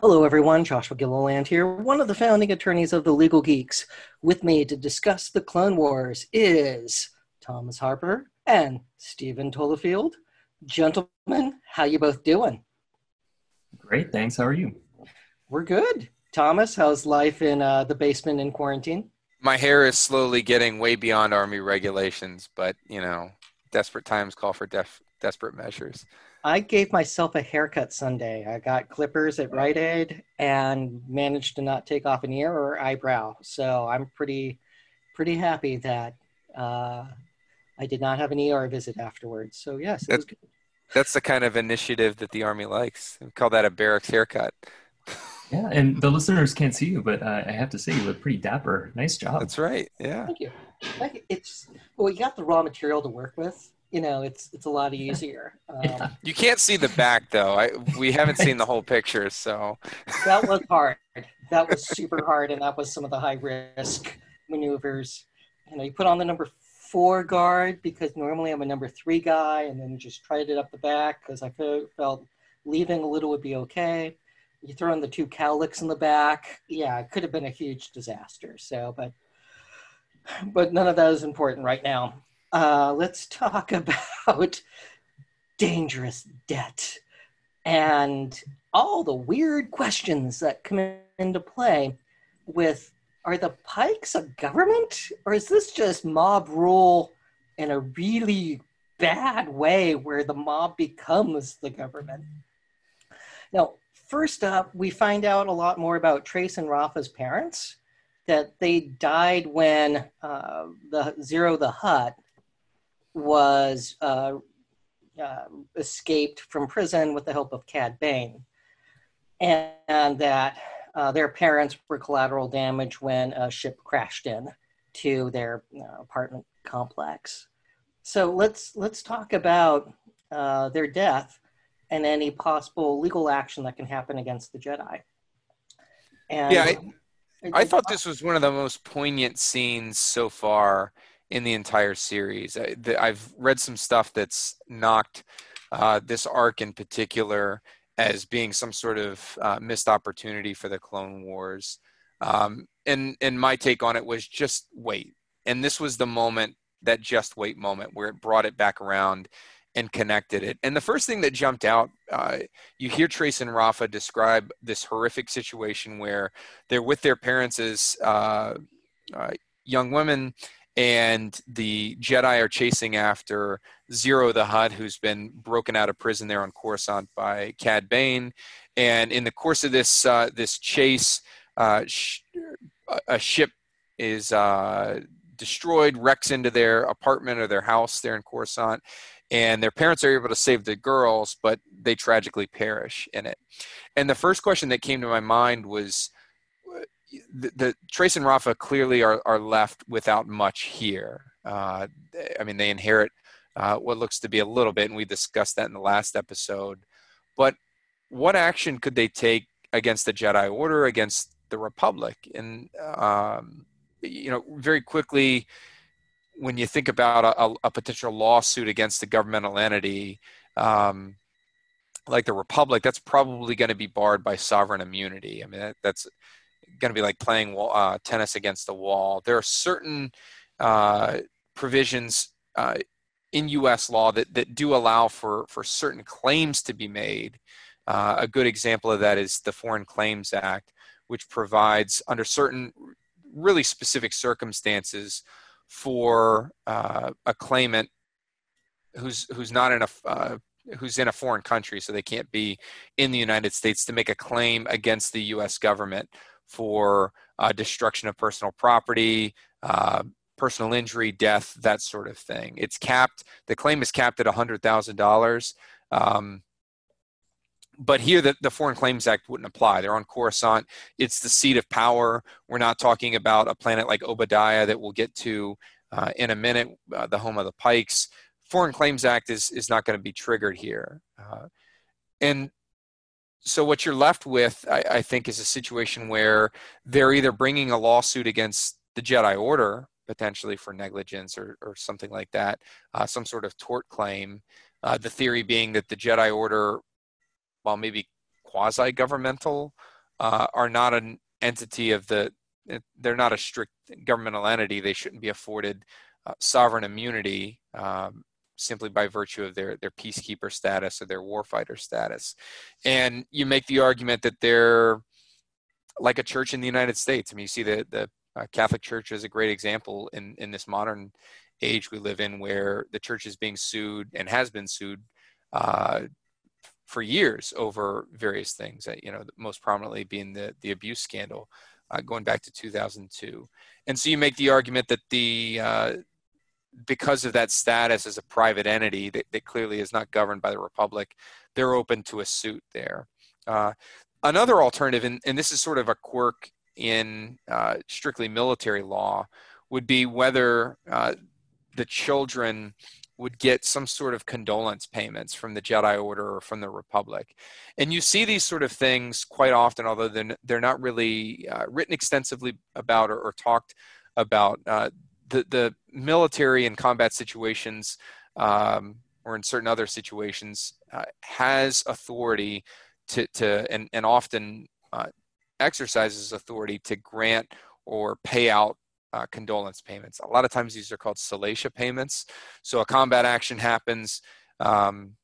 Hello, everyone. Joshua Gilliland here, one of the founding attorneys of the Legal Geeks. With me to discuss the Clone Wars is Thomas Harper and Stephen Tollafield. Gentlemen, how you both doing? Great, thanks. How are you? We're good. Thomas, how's life in uh, the basement in quarantine? My hair is slowly getting way beyond Army regulations, but you know, desperate times call for def- desperate measures. I gave myself a haircut Sunday. I got clippers at Rite Aid and managed to not take off an ear or eyebrow. So I'm pretty, pretty happy that uh, I did not have an ER visit afterwards. So yes, that's, that's the kind of initiative that the Army likes. We call that a barracks haircut. Yeah, and the listeners can't see you, but uh, I have to say you look pretty dapper. Nice job. That's right. Yeah. Thank you. It's well, you got the raw material to work with you know, it's it's a lot easier. Um, you can't see the back though. I we haven't seen the whole picture, so that was hard. That was super hard, and that was some of the high risk maneuvers. You know, you put on the number four guard because normally I'm a number three guy, and then just tried it up the back because I felt leaving a little would be okay. You throw in the two cowlicks in the back, yeah, it could have been a huge disaster. So, but but none of that is important right now uh, let's talk about dangerous debt and all the weird questions that come into play with are the pikes a government or is this just mob rule in a really bad way where the mob becomes the government? Now first up we find out a lot more about trace and rafa's parents that they died when uh, the Ziro the hutt was uh, uh, escaped from prison with the help of Cad Bane, and, and that uh, their parents were collateral damage when a ship crashed in to their uh, apartment complex. So let's let's talk about uh, their death and any possible legal action that can happen against the Jedi. And yeah, I, I thought this was one of the most poignant scenes so far in the entire series. I, have read some stuff that's knocked uh, this arc in particular as being some sort of uh, missed opportunity for the Clone Wars. Um, and and my take on it was just wait. And this was the moment, that just wait moment, where it brought it back around and connected it. And the first thing that jumped out, uh, you hear Trace and Rafa describe this horrific situation where they're with their parents as uh, uh, young women and the Jedi are chasing after Ziro the Hutt, who's been broken out of prison there on Coruscant by Cad Bane. And in the course of this uh, this chase, uh, sh- a ship is uh, destroyed, wrecks into their apartment or their house there in Coruscant, and their parents are able to save the girls, but they tragically perish in it. And the first question that came to my mind was the, the Trace and Rafa clearly are, are left without much here. Uh, I mean, they inherit uh, what looks to be a little bit, and we discussed that in the last episode. But what action could they take against the Jedi Order, against the Republic? And, um, you know, very quickly, when you think about a, a potential lawsuit against a governmental entity, um, like the Republic, that's probably going to be barred by sovereign immunity. I mean, that, that's going to be like playing uh, tennis against the wall. There are certain uh, provisions uh, in U.S. law that, that do allow for, for certain claims to be made. Uh, a good example of that is the Foreign Claims Act, which provides, under certain really specific circumstances, for uh, a claimant who's who's not in a who's in a foreign country, so they can't be in the United States, to make a claim against the U.S. government for uh, destruction of personal property, uh, personal injury, death, that sort of thing. It's capped. The claim is capped at $100,000. Um, but here, the, the Foreign Claims Act wouldn't apply. They're on Coruscant. It's the seat of power. We're not talking about a planet like Oba Diah that we'll get to uh, in a minute, uh, the home of the Pikes. Foreign Claims Act is, is not going to be triggered here. Uh, and so what you're left with, I, I, think, is a situation where they're either bringing a lawsuit against the Jedi Order potentially for negligence or, or something like that, uh, some sort of tort claim. Uh, the theory being that the Jedi Order, while maybe quasi governmental uh, are not an entity of the they're not a strict governmental entity they shouldn't be afforded uh, sovereign immunity um, simply by virtue of their their peacekeeper status or their warfighter status and you make the argument that they're like a church in the united states i mean you see the the uh, catholic church is a great example in in this modern age we live in where the church is being sued and has been sued uh, for years over various things. Uh, you know, most prominently being the the abuse scandal, uh, going back to 2002. And so you make the argument that the uh, because of that status as a private entity that, that, clearly is not governed by the republic, they're open to a suit there. Uh, another alternative, and, and, this is sort of a quirk in uh, strictly military law, would be whether the children would get some sort of condolence payments from the Jedi Order or from the Republic. And you see these sort of things quite often, although they're, they're not really uh, written extensively about or, or talked about. Uh, the, the military in combat situations um, or in certain other situations uh, has authority to, to and, and often uh, exercises authority to grant or pay out uh, condolence payments. A lot of times these are called solatia payments. So a combat action happens. Um,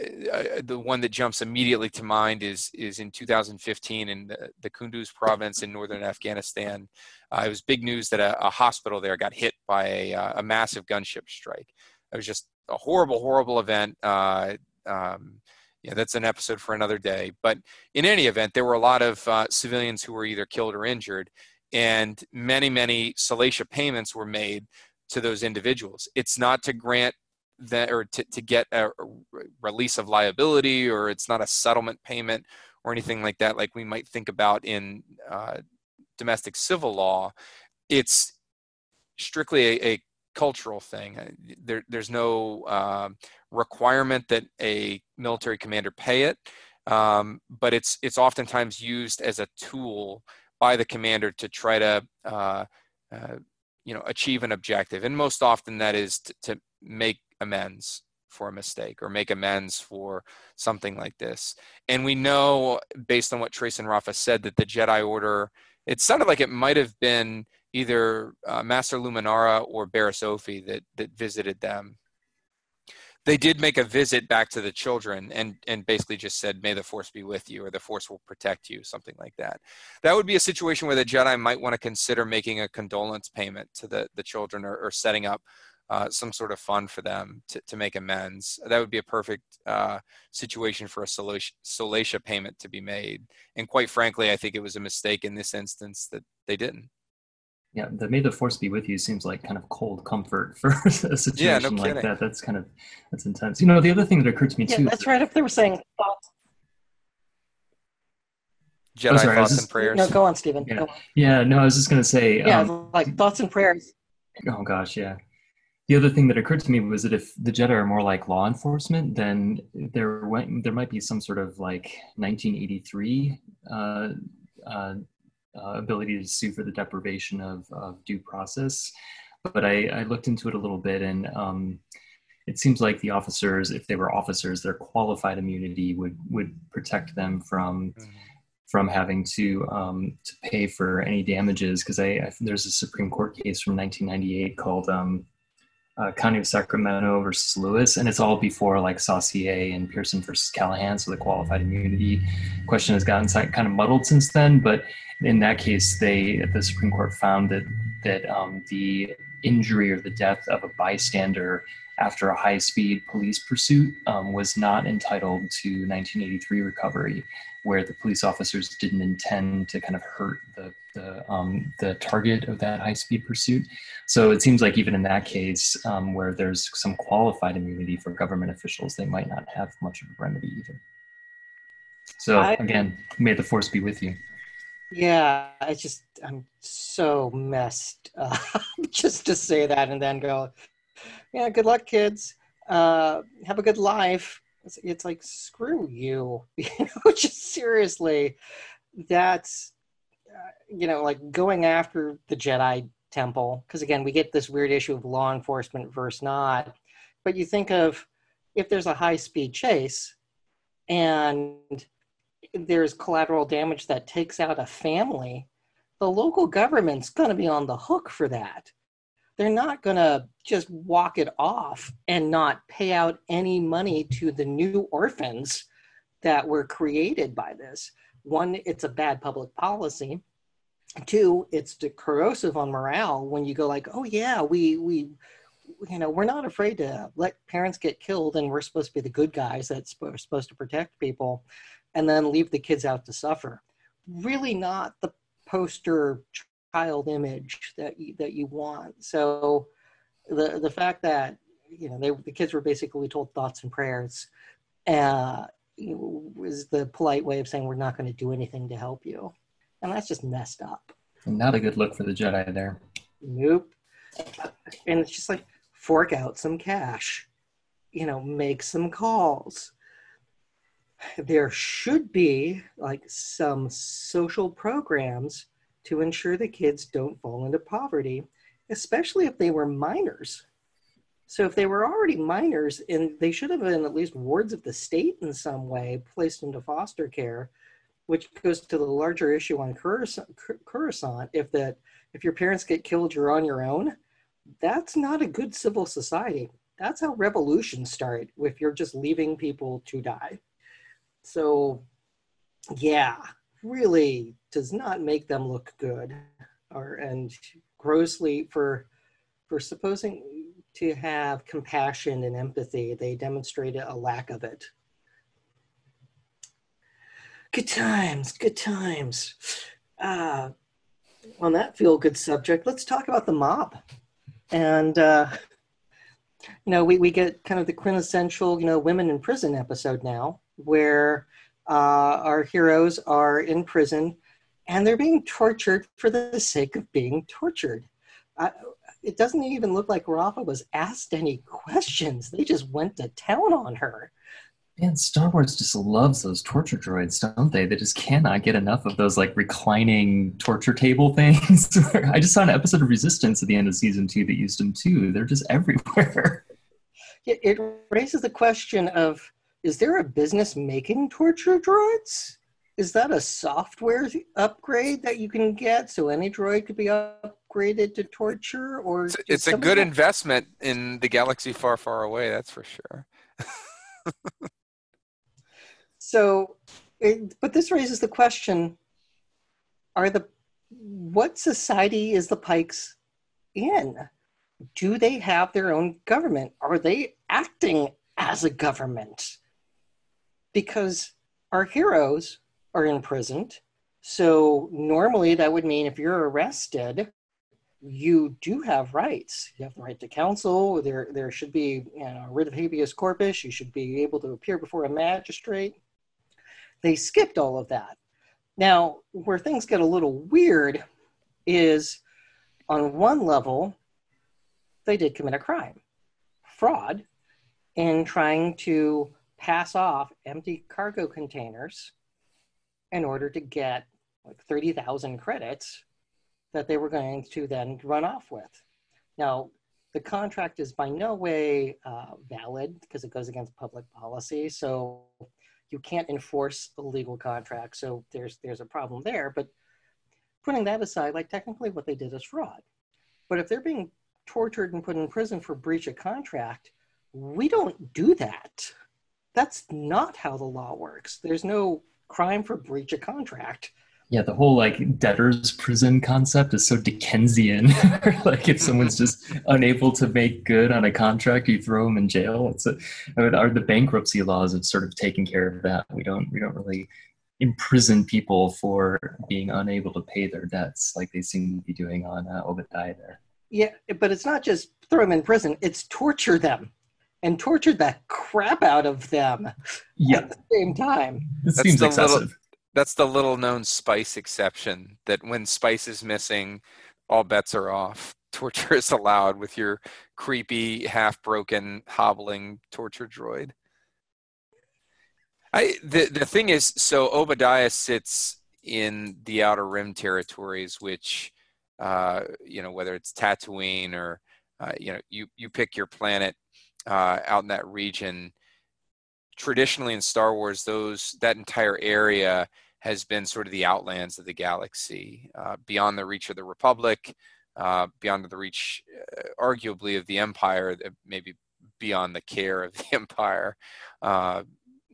uh, the one that jumps immediately to mind is is in 2015 in the, the Kunduz province in northern Afghanistan. Uh, it was big news that a, a, hospital there got hit by a, uh, a, massive gunship strike. It was just a horrible, horrible event. Uh, um, yeah, that's an episode for another day. But in any event, there were a lot of uh, civilians who were either killed or injured, and many many solatia payments were made to those individuals it's not to grant that or to, to get a release of liability or it's not a settlement payment or anything like that like we might think about in uh, domestic civil law it's strictly a, a cultural thing. Uh, there, there's no uh, requirement that a military commander pay it um, but it's it's oftentimes used as a tool by the commander to try to uh, uh, you know achieve an objective. And most often that is to, to, make amends for a mistake or make amends for something like this. And we know based on what trace and rafa said that the jedi order it sounded like it might have been either uh, master luminara or barriss offee that that visited them they did make a visit back to the children and and basically just said may the force be with you or the force will protect you something like that. That would be a situation where the jedi might want to consider making a condolence payment to the the children or, or setting up uh, some sort of fund for them to, to make amends. That would be a perfect uh, situation for a solatia payment to be made. And quite frankly i think it was a mistake in this instance that they didn't yeah, the "May the Force be with you" seems like kind of cold comfort for a situation yeah, no like that. That's kind of that's intense. You know, the other thing that occurred to me yeah, too. That's right. If they were saying thoughts. Jedi oh, sorry, thoughts just, and prayers. No, go on, Stephen. Yeah. yeah, no, I was just gonna say. Yeah, um, like thoughts and prayers. Oh gosh, yeah. The other thing that occurred to me was that if the Jedi are more like law enforcement, then there went, there might be some sort of like 1983 uh, uh, uh, ability to sue for the deprivation of, of due process. But I, I, looked into it a little bit, and um, it seems like the officers, if they were officers, their qualified immunity would would protect them from mm-hmm. from having to um, to pay for any damages. Because I, I, there's a Supreme Court case from 1998 called um, uh, County of Sacramento versus Lewis, and it's all before like Saucier and Pearson versus Callahan. So the qualified immunity question has gotten kind of muddled since then. But in that case, they the Supreme Court found that that um, the injury or the death of a bystander after a high-speed police pursuit um, was not entitled to 1983 recovery, where the police officers didn't intend to kind of hurt the the, um, the target of that high-speed pursuit. So it seems like even in that case, um, where there's some qualified immunity for government officials, they might not have much of a remedy either. So I, again, may the force be with you. Yeah, I just I'm so messed up just to say that and then go, yeah, good luck, kids. Uh, have a good life. It's, it's like screw you, you know. Just seriously, that's Uh, you know like going after the Jedi Temple because again we get this weird issue of law enforcement versus not. But you think of if there's a high speed chase and there's collateral damage that takes out a family, the local government's going to be on the hook for that. They're not going to just walk it off and not pay out any money to the new orphans that were created by this. One, it's a bad public policy. Two, it's corrosive on morale when you go like, oh yeah, we we you know we're not afraid to let parents get killed and we're supposed to be the good guys that's supposed to protect people and then leave the kids out to suffer really not the poster child image that you, that you want so the the fact that you know they, the kids were basically told thoughts and prayers uh, was the polite way of saying we're not going to do anything to help you. And that's just messed up. Not a good look for the jedi there. Nope. And it's just like fork out some cash, you know, make some calls. There should be like some social programs to ensure the kids don't fall into poverty, especially if they were minors. So if they were already minors and they should have been at least wards of the state in some way placed into foster care, which goes to the larger issue on Coruscant. If that if your parents get killed, you're on your own that's not a good civil society. That's how revolutions start if you're just leaving people to die. So, yeah, really does not make them look good or and grossly for for supposing to have compassion and empathy. They demonstrated a lack of it. Good times good times. Uh, on that feel good subject let's talk about the mob. And uh, you know we, we get kind of the quintessential you know women in prison episode now where uh, our heroes are in prison and they're being tortured for the sake of being tortured. Uh, it doesn't even look like rafa was asked any questions they just went to town on her Man, Star Wars just loves those torture droids, don't they? They just cannot get enough of those like reclining torture table things. I just saw an episode of Resistance at the end of season two that used them too. They're just everywhere. It raises the question of is there a business making torture droids? Is that a software upgrade that you can get so any droid could be upgraded to torture? Or it's, it's a good investment in the galaxy far, far away. That's for sure. So, it, but this raises the question: Are the what society is the Pikes in? Do they have their own government? Are they acting as a government? Because our heroes are imprisoned. So normally that would mean if you're arrested, you do have rights. You have the right to counsel. There, there should be you know, writ of habeas corpus. You should be able to appear before a magistrate. They skipped all of that. Now, where things get a little weird is on one level, they did commit a crime fraud in trying to pass off empty cargo containers in order to get like 30,000 credits that they were going to then run off with. Now, the contract is by no way uh, valid because it goes against public policy. So you can't enforce a legal contract. So there's there's a problem there. But putting that aside, like technically what they did is fraud. But if they're being tortured and put in prison for breach of contract, we don't do that. That's not how the law works. There's no crime for breach of contract yeah the whole like debtor's prison concept is so dickensian like if someone's just unable to make good on a contract you throw them in jail. It's mean, are the bankruptcy laws have sort of taken care of that? We don't we don't really imprison people for being unable to pay their debts like they seem to be doing on uh, Oba Diah there. Yeah but it's not just throw them in prison it's torture them and torture the crap out of them yeah. at the same time. It seems excessive little, that's the little known spice exception that when spice is missing all bets are off. Torture is allowed with your creepy half broken hobbling torture droid. I the, the thing is so Oba Diah sits in the outer rim territories which uh, you know whether it's tatooine or uh, you know you you pick your planet uh, out in that region traditionally in Star Wars, those that entire area has been sort of the outlands of the galaxy, uh, beyond the reach of the Republic, uh, beyond the reach, uh, arguably, of the Empire, maybe beyond the care of the Empire. Uh,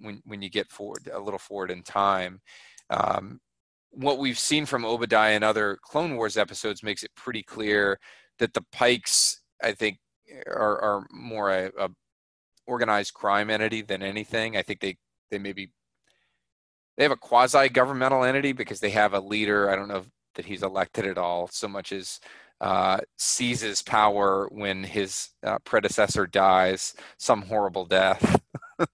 when when you get forward a little forward in time, um, what we've seen from Oba Diah and other Clone Wars episodes makes it pretty clear that the Pikes, I think, are, are more a, a organized crime entity than anything. I think they they maybe they have a quasi governmental entity because they have a leader. I don't know that he's elected at all, so much as uh, seizes power when his uh, predecessor dies, some horrible death,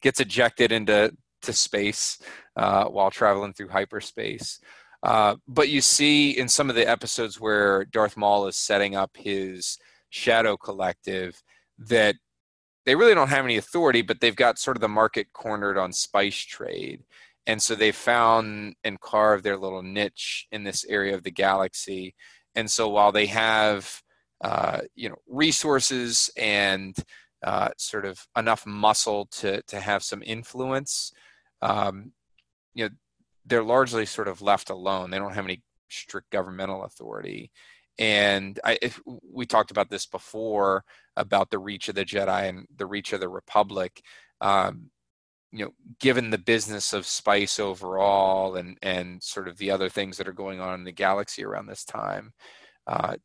gets ejected into to space uh, while traveling through hyperspace. Uh, but you see in some of the episodes where Darth Maul is setting up his Shadow Collective that they really don't have any authority, but they've got sort of the market cornered on spice trade. And so they found and carved their little niche in this area of the galaxy. And so while they have, uh, you know, resources and uh, sort of enough muscle to to have some influence, um, you know, they're largely sort of left alone. They don't have any strict governmental authority. And I, if, we talked about this before about the reach of the Jedi and the reach of the Republic. Um, you know, given the business of spice overall and and sort of the other things that are going on in the galaxy around this time, uh,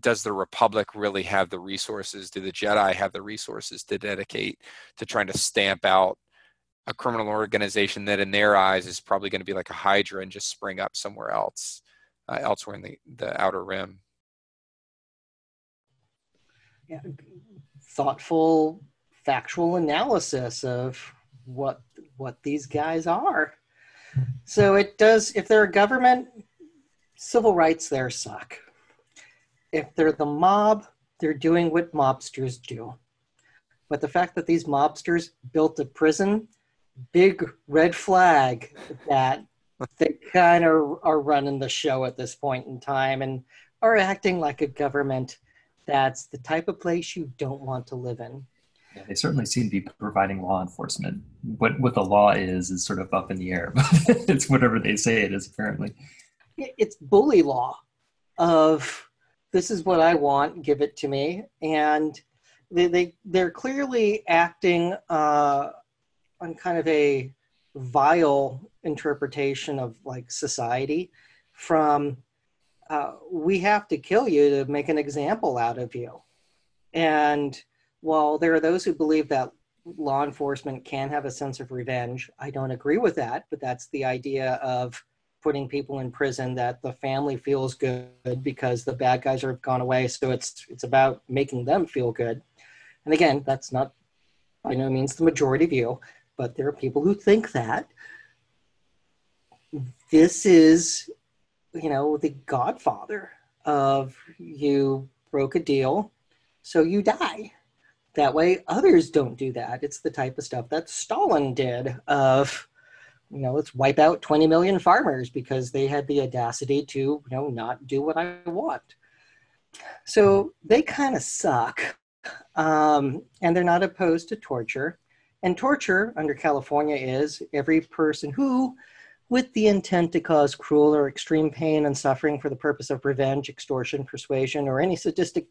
does the Republic really have the resources? Do the Jedi have the resources to dedicate to trying to stamp out a criminal organization that in their eyes is probably going to be like a hydra and just spring up somewhere else uh, elsewhere in the, the outer rim thoughtful factual analysis of what what these guys are. So it does if they're a government civil rights there suck. If they're the mob they're doing what mobsters do. But the fact that these mobsters built a prison big red flag that they kind of are running the show at this point in time and are acting like a government that's the type of place you don't want to live in. Yeah, they certainly seem to be providing law enforcement. What what the law is is sort of up in the air. it's whatever they say it is. Apparently, it's bully law. Of this is what I want, give it to me, and they they they're clearly acting uh, on kind of a vile interpretation of like society from uh, we have to kill you to make an example out of you. And while there are those who believe that law enforcement can have a sense of revenge i don't agree with that but that's the idea of putting people in prison that the family feels good because the bad guys have gone away. So it's it's about making them feel good. And again that's not by no means the majority view but there are people who think that. This is, you know, the godfather of you broke a deal, so you die. That way, others don't do that. It's the type of stuff that Stalin did of, you know, let's wipe out 20 million farmers because they had the audacity to, you know, not do what I want. So they kind of suck. Um, and they're not opposed to torture. And torture under California is every person who, with the intent to cause cruel or extreme pain and suffering for the purpose of revenge, extortion, persuasion, or any sadistic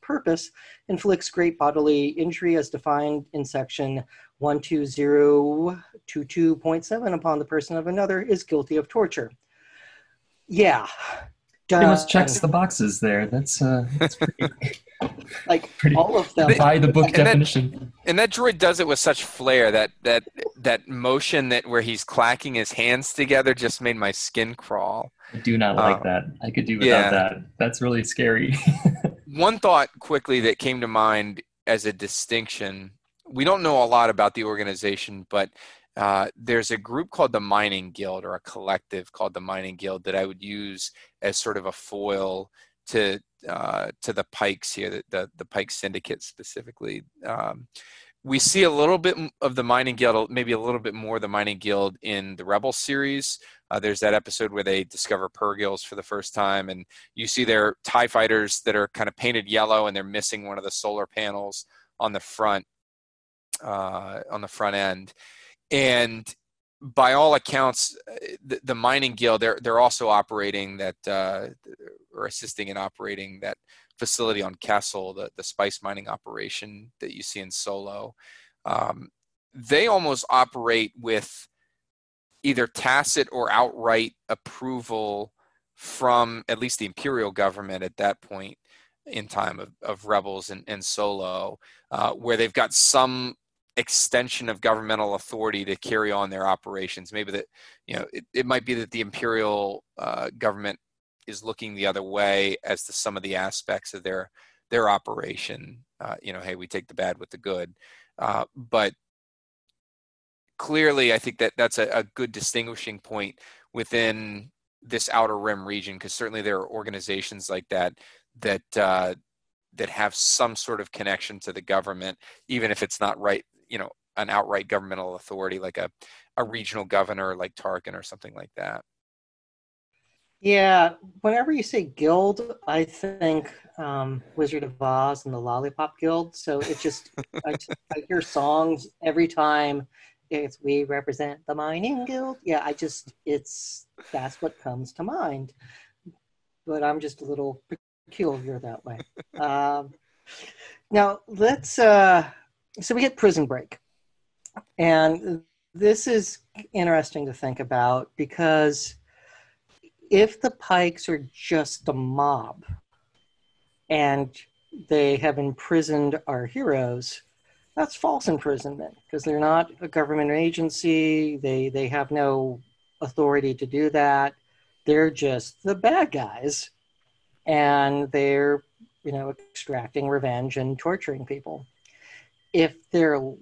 purpose, inflicts great bodily injury as defined in section 12022.7 upon the person of another is guilty of torture. Yeah. Pretty much checks the boxes there. That's uh that's pretty like Pretty, all of them by the book and definition. That, and that droid does it with such flair that that that motion that where he's clacking his hands together just made my skin crawl. I do not like um, that. I could do without yeah. that. That's really scary. One thought quickly that came to mind as a distinction. We don't know a lot about the organization, but uh, there's a group called the Mining Guild or a collective called the Mining Guild that I would use as sort of a foil to uh, to the Pikes here, the, the, the Pike Syndicate specifically. Um, we see a little bit of the Mining Guild, maybe a little bit more of the Mining Guild in the Rebel series. Uh, there's that episode where they discover Purrgils for the first time, and you see their TIE fighters that are kind of painted yellow and they're missing one of the solar panels on the front. uh, on the front end, and by all accounts, the, the, mining guild they're they're also operating that uh, or assisting in operating that facility on Kessel, the the spice mining operation that you see in Solo. Um, they almost operate with either tacit or outright approval from at least the imperial government at that point in time of, of rebels and, and solo uh, where they've got some extension of governmental authority to carry on their operations. Maybe that you know it, it might be that the imperial uh, government is looking the other way as to some of the aspects of their their operation. Uh, you know hey we take the bad with the good. Uh, but clearly, I think that that's a, a good distinguishing point within this outer rim region because certainly there are organizations like that that uh, that have some sort of connection to the government, even if it's not right, you know, an outright governmental authority like a, a regional governor like Tarkin or something like that. Yeah, whenever you say guild, I think um, Wizard of Oz and the Lollipop Guild. So it just, I, I hear songs every time it's we represent the mining guild. Yeah, I just it's that's what comes to mind. But I'm just a little peculiar that way. um, now let's uh, so we get prison break, and this is interesting to think about because if the Pikes are just a mob and they have imprisoned our heroes that's false imprisonment because they're not a government agency. They they have no authority to do that. They're just the bad guys, and they're you know extracting revenge and torturing people. If they're an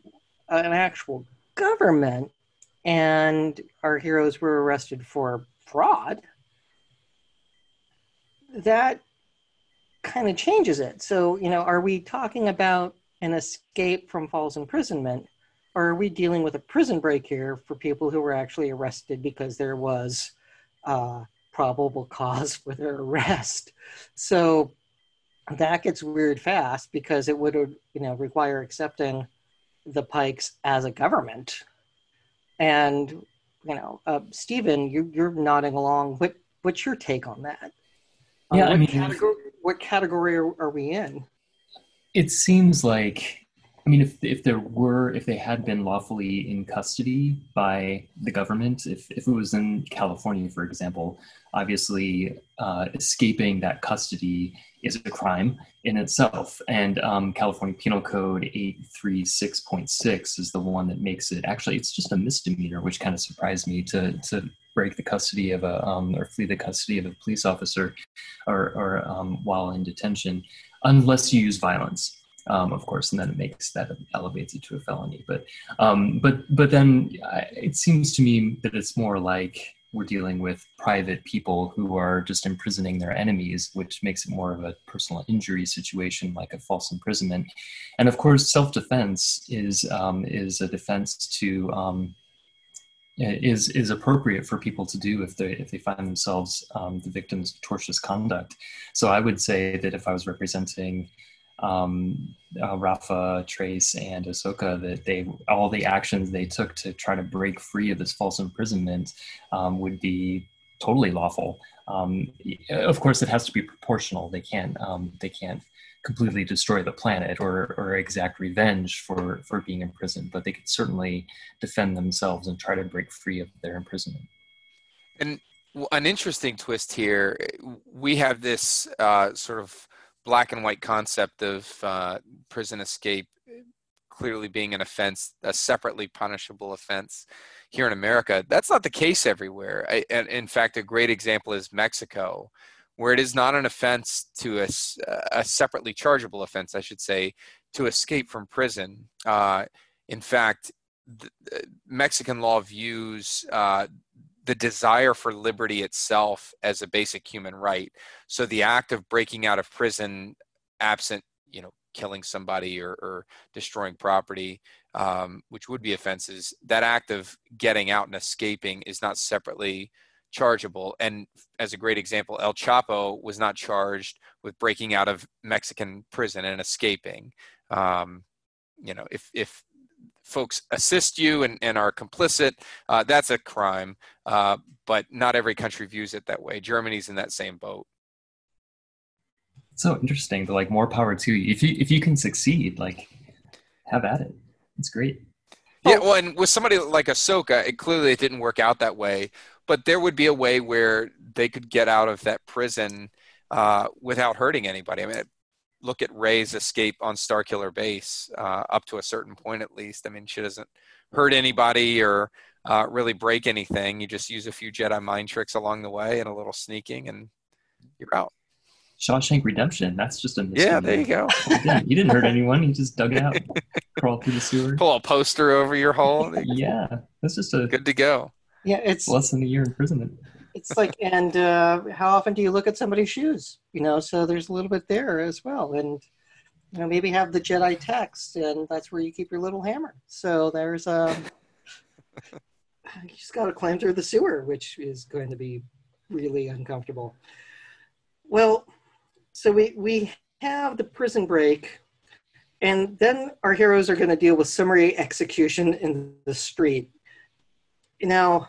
actual government and our heroes were arrested for fraud, that kind of changes it. So, you know, are we talking about an escape from false imprisonment? Or are we dealing with a prison break here for people who were actually arrested because there was uh, probable cause for their arrest? So that gets weird fast because it would you know require accepting the Pikes as a government. And you know, uh, Stephen, you, you're nodding along. What what's your take on that? Yeah, uh, what I mean, category, what category are, are we in? it seems like I mean, if if there were, if they had been lawfully in custody by the government, if if it was in California, for example, obviously uh, escaping that custody is a crime in itself. And um, California Penal Code eight three six point six is the one that makes it actually it's just a misdemeanor, which kind of surprised me to to break the custody of a um, or flee the custody of a police officer, or or um, while in detention unless you use violence. Um, of course, and then it makes that elevates it to a felony. But um, but but then it seems to me that it's more like we're dealing with private people who are just imprisoning their enemies, which makes it more of a personal injury situation, like a false imprisonment. And of course, self-defense is um, is a defense to um, is is appropriate for people to do if they if they find themselves um, the victims of tortious conduct. So I would say that if I was representing um, uh, Rafa, Trace, and Ahsoka, that they all the actions they took to try to break free of this false imprisonment um, would be totally lawful. Um, of course, it has to be proportional. They can't um, they can't completely destroy the planet or, or exact revenge for, for being imprisoned, but they could certainly defend themselves and try to break free of their imprisonment. And an interesting twist here we have this uh, sort of black and white concept of uh, prison escape clearly being an offense, a separately punishable offense here in America. That's not the case everywhere. I, and in fact, a great example is Mexico, where it is not an offense to a, a separately chargeable offense, I should say, to escape from prison. Uh, in fact, the, Mexican law views uh, the desire for liberty itself as a basic human right. So the act of breaking out of prison, absent, you know, killing somebody or, or destroying property, um, which would be offenses, that act of getting out and escaping is not separately chargeable. And as a great example, El Chapo was not charged with breaking out of Mexican prison and escaping. Um, you know, if if folks assist you and, and are complicit, uh, that's a crime. Uh, but not every country views it that way. Germany's in that same boat. So interesting. But like more power to you. If you if you can succeed, like have at it. It's great. Yeah, well, and with somebody like Ahsoka, it clearly it didn't work out that way. But there would be a way where they could get out of that prison uh, without hurting anybody. I mean, look at Rey's escape on Starkiller Base uh, up to a certain point, at least. I mean, she doesn't hurt anybody or uh, really break anything. You just use a few Jedi mind tricks along the way and a little sneaking, and you're out. Shawshank Redemption. That's just a yeah. There you go. he, didn't, he didn't hurt anyone. He just dug it out, crawled through the sewer, pull a poster over your hole. yeah, that's just a good to go. Yeah, it's less than a year imprisonment. It's like, and uh, how often do you look at somebody's shoes? You know, so there's a little bit there as well, and you know maybe have the Jedi text, and that's where you keep your little hammer. So there's a. Um, you just got to climb through the sewer, which is going to be really uncomfortable. Well, so we we have the prison break, and then our heroes are going to deal with summary execution in the street. Now,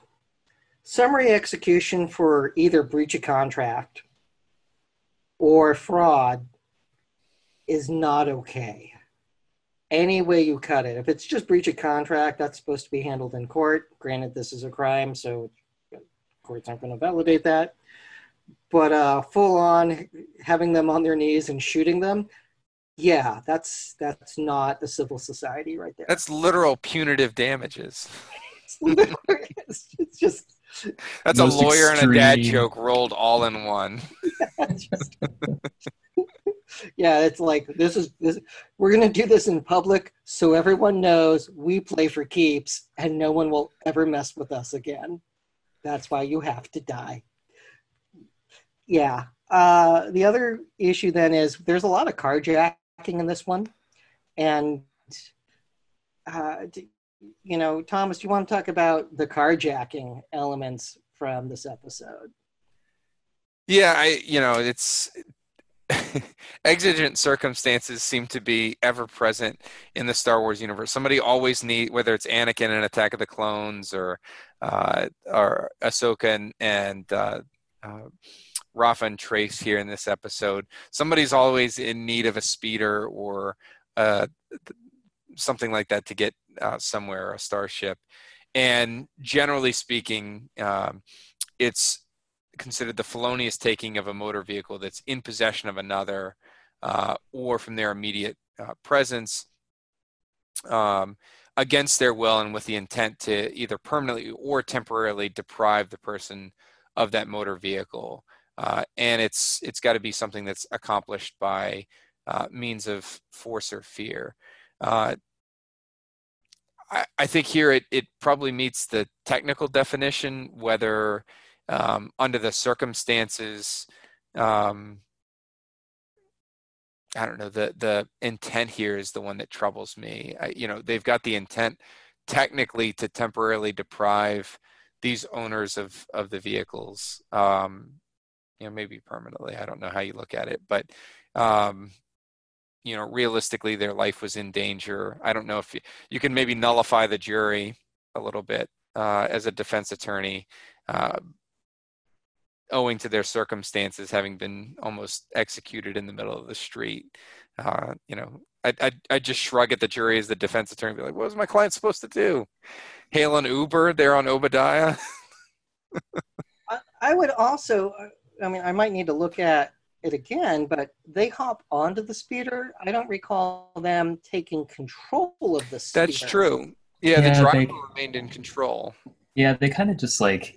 summary execution for either breach of contract or fraud is not okay. Any way you cut it. If it's just breach of contract, that's supposed to be handled in court. Granted, this is a crime, so courts aren't going to validate that. But uh, full on having them on their knees and shooting them, yeah, that's that's not a civil society right there. That's literal punitive damages. it's, it's just that's Most a lawyer extreme. and a dad joke rolled all in one. yeah, it's like this is this. We're gonna do this in public so everyone knows we play for keeps and no one will ever mess with us again. That's why you have to die. Yeah. Uh, the other issue then is there's a lot of carjacking in this one, and uh, you know, Thomas, do you want to talk about the carjacking elements from this episode? Yeah, I, you know, it's exigent circumstances seem to be ever present in the Star Wars universe. Somebody always need, whether it's Anakin in Attack of the Clones or uh, or Ahsoka and, and uh, uh, Rafa and Trace here in this episode. Somebody's always in need of a speeder or uh, something like that to get uh, somewhere, a starship. And generally speaking, um, it's considered the felonious taking of a motor vehicle that's in possession of another uh, or from their immediate uh, presence um, against their will and with the intent to either permanently or temporarily deprive the person of that motor vehicle. Uh, and it's it's got to be something that's accomplished by uh, means of force or fear. I, I think here it, it probably meets the technical definition, whether um, under the circumstances, um, I don't know, the, the intent here is the one that troubles me. I, you know, they've got the intent technically to temporarily deprive these owners of, of the vehicles, um, you know, maybe permanently. I don't know how you look at it, but um, you know realistically their life was in danger. I don't know if you, you can maybe nullify the jury a little bit uh, as a defense attorney uh, owing to their circumstances having been almost executed in the middle of the street. Uh, you know I, I, I just shrug at the jury as the defense attorney be like what was my client supposed to do? Hail an uber there on Oba Diah? I, I would also i mean i might need to look at it again, but they hop onto the speeder. I don't recall them taking control of the speeder. That's true. Yeah, yeah the driver they, remained in control. Yeah, they kind of just like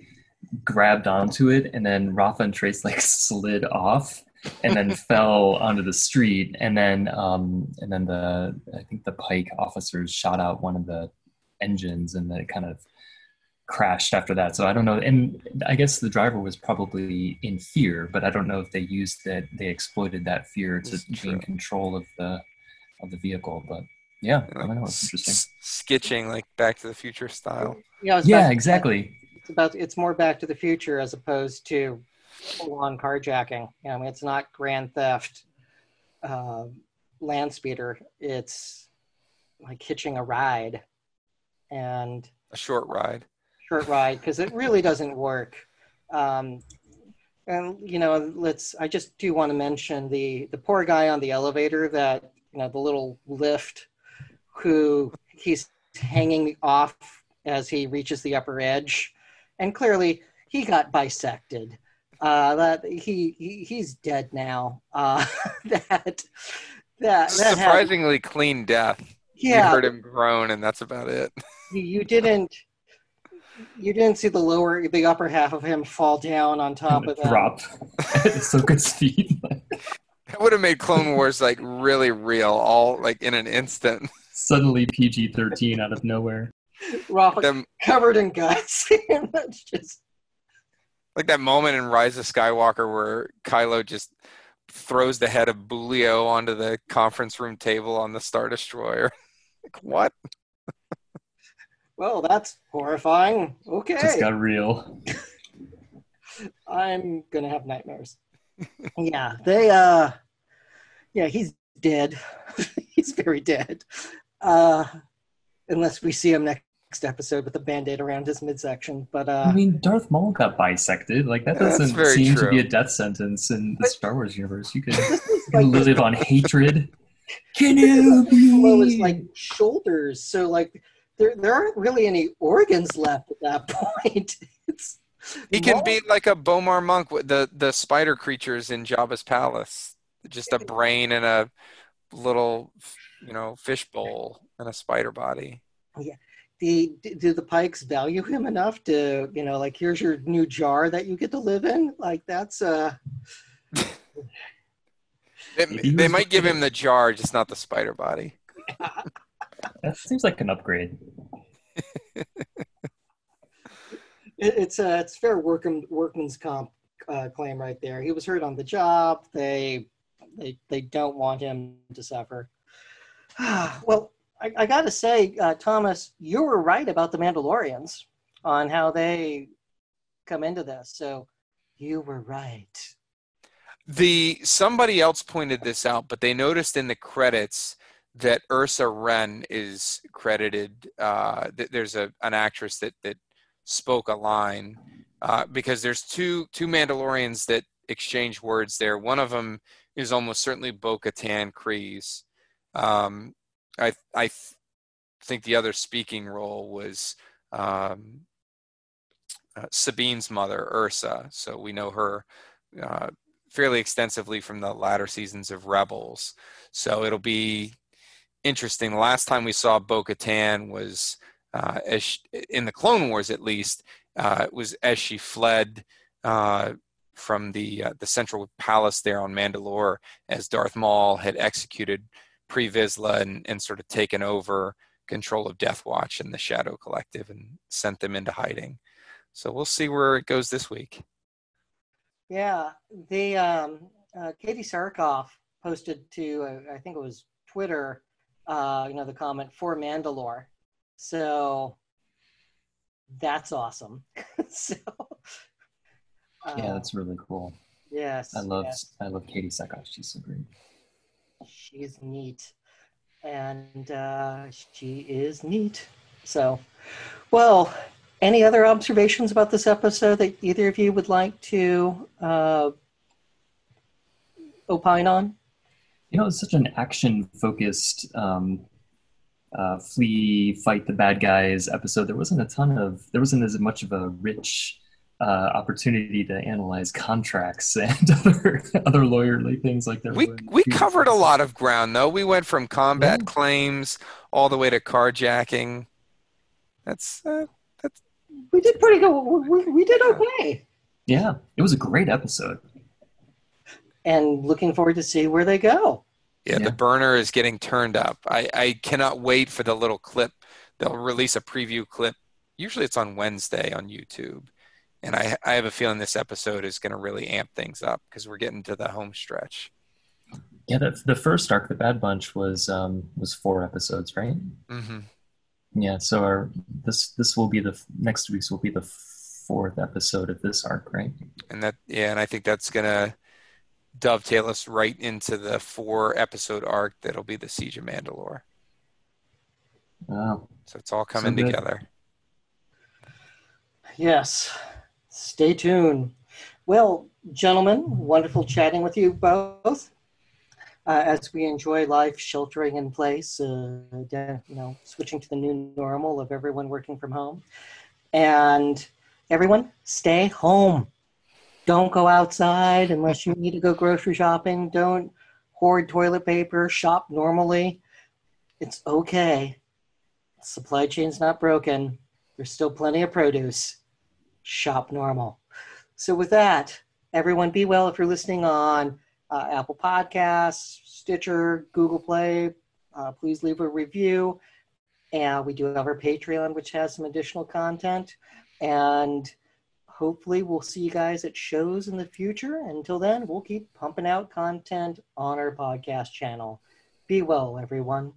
grabbed onto it, and then Rafa and Trace like slid off, and then fell onto the street, and then um, and then the I think the Pike officers shot out one of the engines, and then it kind of crashed after that. So I don't know. And I guess the driver was probably in fear, but I don't know if they used that. They exploited that fear to gain control of the of the vehicle. But yeah, I don't know. It's interesting. S- sketching like Back to the Future style. Yeah, yeah, exactly. It's about it's more Back to the Future as opposed to full on carjacking. I mean, it's not grand theft, uh, land speeder. It's like hitching a ride and a short ride. Short ride because it really doesn't work. Um, and you know, let's. I just do want to mention the the poor guy on the elevator that you know the little lift, who he's hanging off as he reaches the upper edge, and clearly he got bisected. Uh, that he, he he's dead now. Uh, that that, that surprisingly had, clean death. Yeah, you heard him groan, and that's about it. You, you didn't you didn't see the lower, the upper half of him fall down on top of that. Drop at good speed. that would have made Clone Wars like really real, all like in an instant. Suddenly PG thirteen out of nowhere. Raw Them, covered in guts. That's just like that moment in Rise of Skywalker where Kylo just throws the head of Boolio onto the conference room table on the Star Destroyer. like what? Well, that's horrifying. Okay. Just got real. I'm gonna have nightmares. yeah, they uh yeah, he's dead. he's very dead. Uh unless we see him next episode with a band-aid around his midsection. But uh I mean Darth Maul got bisected. Like that doesn't seem true. to be a death sentence in the but, Star Wars universe. You could like, live on hatred. Can you below his like shoulders. So like there there aren't really any organs left at that point. it's he can be like a B'omarr monk with the the spider creatures in Jabba's palace, just a brain and a little, you know, fishbowl and a spider body. Yeah. The, do the Pykes value him enough to, you know, like here's your new jar that you get to live in? Like that's uh they, they might give him the jar, just not the spider body. That seems like an upgrade. it, it's a it's fair workman, workman's comp uh, claim right there. He was hurt on the job. They they they don't want him to suffer. well, I, I got to say, uh, Thomas, you were right about the Mandalorians on how they come into this. So you were right. The somebody else pointed this out, but they noticed in the credits that Ursa Wren is credited. Uh, there's a an actress that that spoke a line uh, because there's two two Mandalorians that exchange words there. One of them is almost certainly Bo-Katan Kryze. Um, I I th- think the other speaking role was um, uh, Sabine's mother, Ursa. So we know her uh, fairly extensively from the latter seasons of Rebels. So it'll be interesting. The last time we saw Bo Katan was uh, she, in the Clone Wars, at least, uh, was as she fled uh, from the uh, the central palace there on Mandalore, as Darth Maul had executed Pre Vizsla and, and sort of taken over control of Death Watch and the Shadow Collective and sent them into hiding. So we'll see where it goes this week. Yeah, the um, uh, Katee Sackhoff posted to uh, I think it was Twitter uh, you know, the comment for Mandalore. So that's awesome. so uh, yeah, that's really cool. Yes, I love yes. I love Katee Sackhoff. She's so great. She's neat, and uh, she is neat. So, well, any other observations about this episode that either of you would like to uh, opine on? You know, it's such an action focused um, uh, flee, fight the bad guys episode. There wasn't a ton of, there wasn't as much of a rich uh, opportunity to analyze contracts and other other lawyerly things like that. We we covered a lot of ground though. We went from combat yeah. claims all the way to carjacking. That's uh, that's. We did pretty good. We, we did okay. Yeah, it was a great episode and looking forward to see where they go. Yeah, yeah, the burner is getting turned up. I, I cannot wait for the little clip. They'll release a preview clip. Usually it's on Wednesday on YouTube. And I, I have a feeling this episode is going to really amp things up because we're getting to the home stretch. Yeah, the, the first arc, the Bad Batch, was um, was four episodes, right? Mm-hmm. Yeah, so our this this will be the next week's will be the fourth episode of this arc, right? And that yeah, and I think that's gonna dovetail us right into the four episode arc that'll be the Siege of Mandalore. Wow. So it's all coming So together. Yes. Stay tuned. Well, gentlemen, wonderful chatting with you both. Uh, as we enjoy life sheltering in place, uh, you know, switching to the new normal of everyone working from home. And everyone, stay home. Don't go outside unless you need to go grocery shopping. Don't hoard toilet paper. Shop normally. It's okay. Supply chain's not broken. There's still plenty of produce. Shop normal. So, with that, everyone be well if you're listening on uh, Apple Podcasts, Stitcher, Google Play. Uh, please leave a review. And we do have our Patreon, which has some additional content. And hopefully, we'll see you guys at shows in the future. Until then, we'll keep pumping out content on our podcast channel. Be well, everyone.